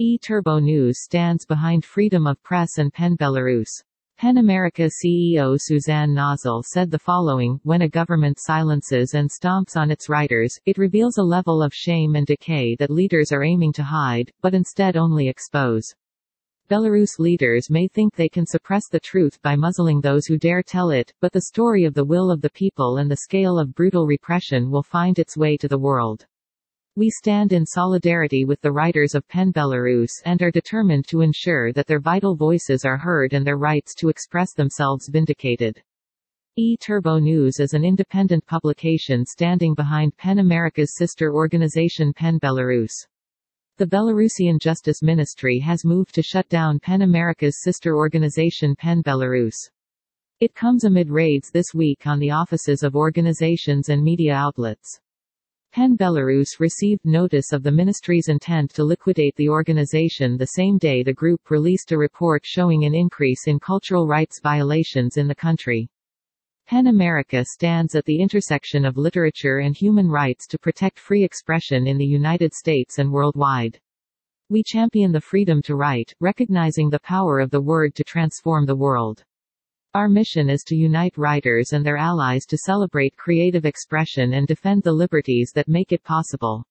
E-Turbo News stands behind freedom of press and PEN Belarus. PEN America CEO Suzanne Nossel said the following, when a government silences and stomps on its writers, it reveals a level of shame and decay that leaders are aiming to hide, but instead only expose. Belarus leaders may think they can suppress the truth by muzzling those who dare tell it, but the story of the will of the people and the scale of brutal repression will find its way to the world. We stand in solidarity with the writers of PEN Belarus and are determined to ensure that their vital voices are heard and their rights to express themselves vindicated. E-Turbo News is an independent publication standing behind PEN America's sister organization PEN Belarus. The Belarusian Justice Ministry has moved to shut down PEN America's sister organization PEN Belarus. It comes amid raids this week on the offices of organizations and media outlets. PEN Belarus received notice of the ministry's intent to liquidate the organization the same day the group released a report showing an increase in cultural rights violations in the country. PEN America stands at the intersection of literature and human rights to protect free expression in the United States and worldwide. We champion the freedom to write, recognizing the power of the word to transform the world. Our mission is to unite writers and their allies to celebrate creative expression and defend the liberties that make it possible.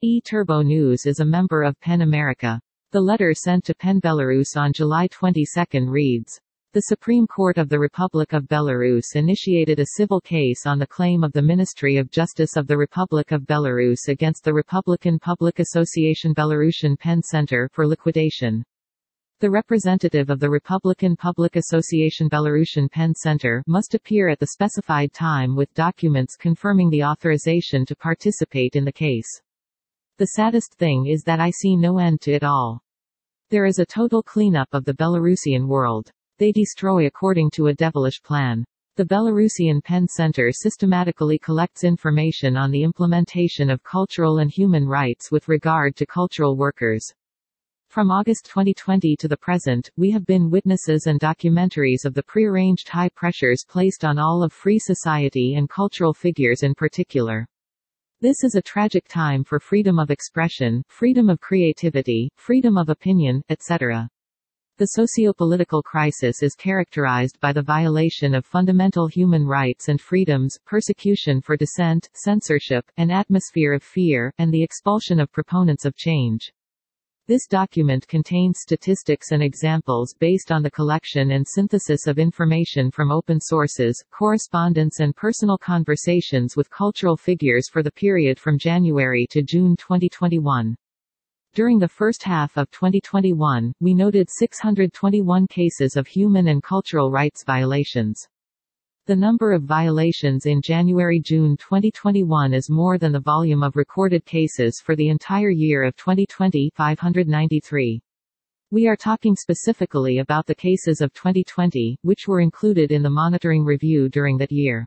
E-Turbo News is a member of PEN America. The letter sent to PEN Belarus on July 22 reads, the Supreme Court of the Republic of Belarus initiated a civil case on the claim of the Ministry of Justice of the Republic of Belarus against the Republican Public Association Belarusian PEN Center for liquidation. The representative of the Republican Public Association Belarusian PEN Center must appear at the specified time with documents confirming the authorization to participate in the case. The saddest thing is that I see no end to it all. There is a total cleanup of the Belarusian world. They destroy according to a devilish plan. The Belarusian PEN Center systematically collects information on the implementation of cultural and human rights with regard to cultural workers. From August 2020 to the present, we have been witnesses and documentaries of the prearranged high pressures placed on all of free society and cultural figures in particular. This is a tragic time for freedom of expression, freedom of creativity, freedom of opinion, etc. The socio-political crisis is characterized by the violation of fundamental human rights and freedoms, persecution for dissent, censorship, an atmosphere of fear, and the expulsion of proponents of change. This document contains statistics and examples based on the collection and synthesis of information from open sources, correspondence and personal conversations with cultural figures for the period from January to June 2021. During the first half of 2021, we noted 621 cases of human and cultural rights violations. The number of violations in January-June 2021 is more than the volume of recorded cases for the entire year of 2020 593. We are talking specifically about the cases of 2020, which were included in the monitoring review during that year.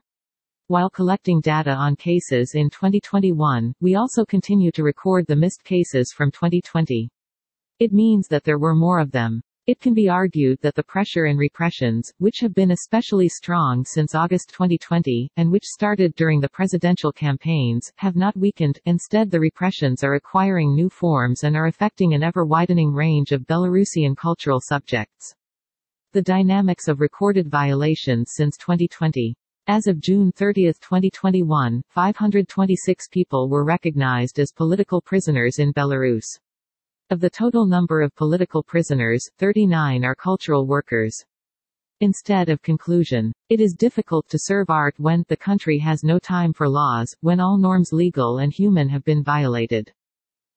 While collecting data on cases in 2021, we also continue to record the missed cases from 2020. It means that there were more of them. It can be argued that the pressure and repressions, which have been especially strong since August 2020, and which started during the presidential campaigns, have not weakened, instead the repressions are acquiring new forms and are affecting an ever-widening range of Belarusian cultural subjects. The dynamics of recorded violations since 2020 as of June 30, 2021, 526 people were recognized as political prisoners in Belarus. Of the total number of political prisoners, 39 are cultural workers. Instead of conclusion. It is difficult to serve art when the country has no time for laws, when all norms legal and human have been violated.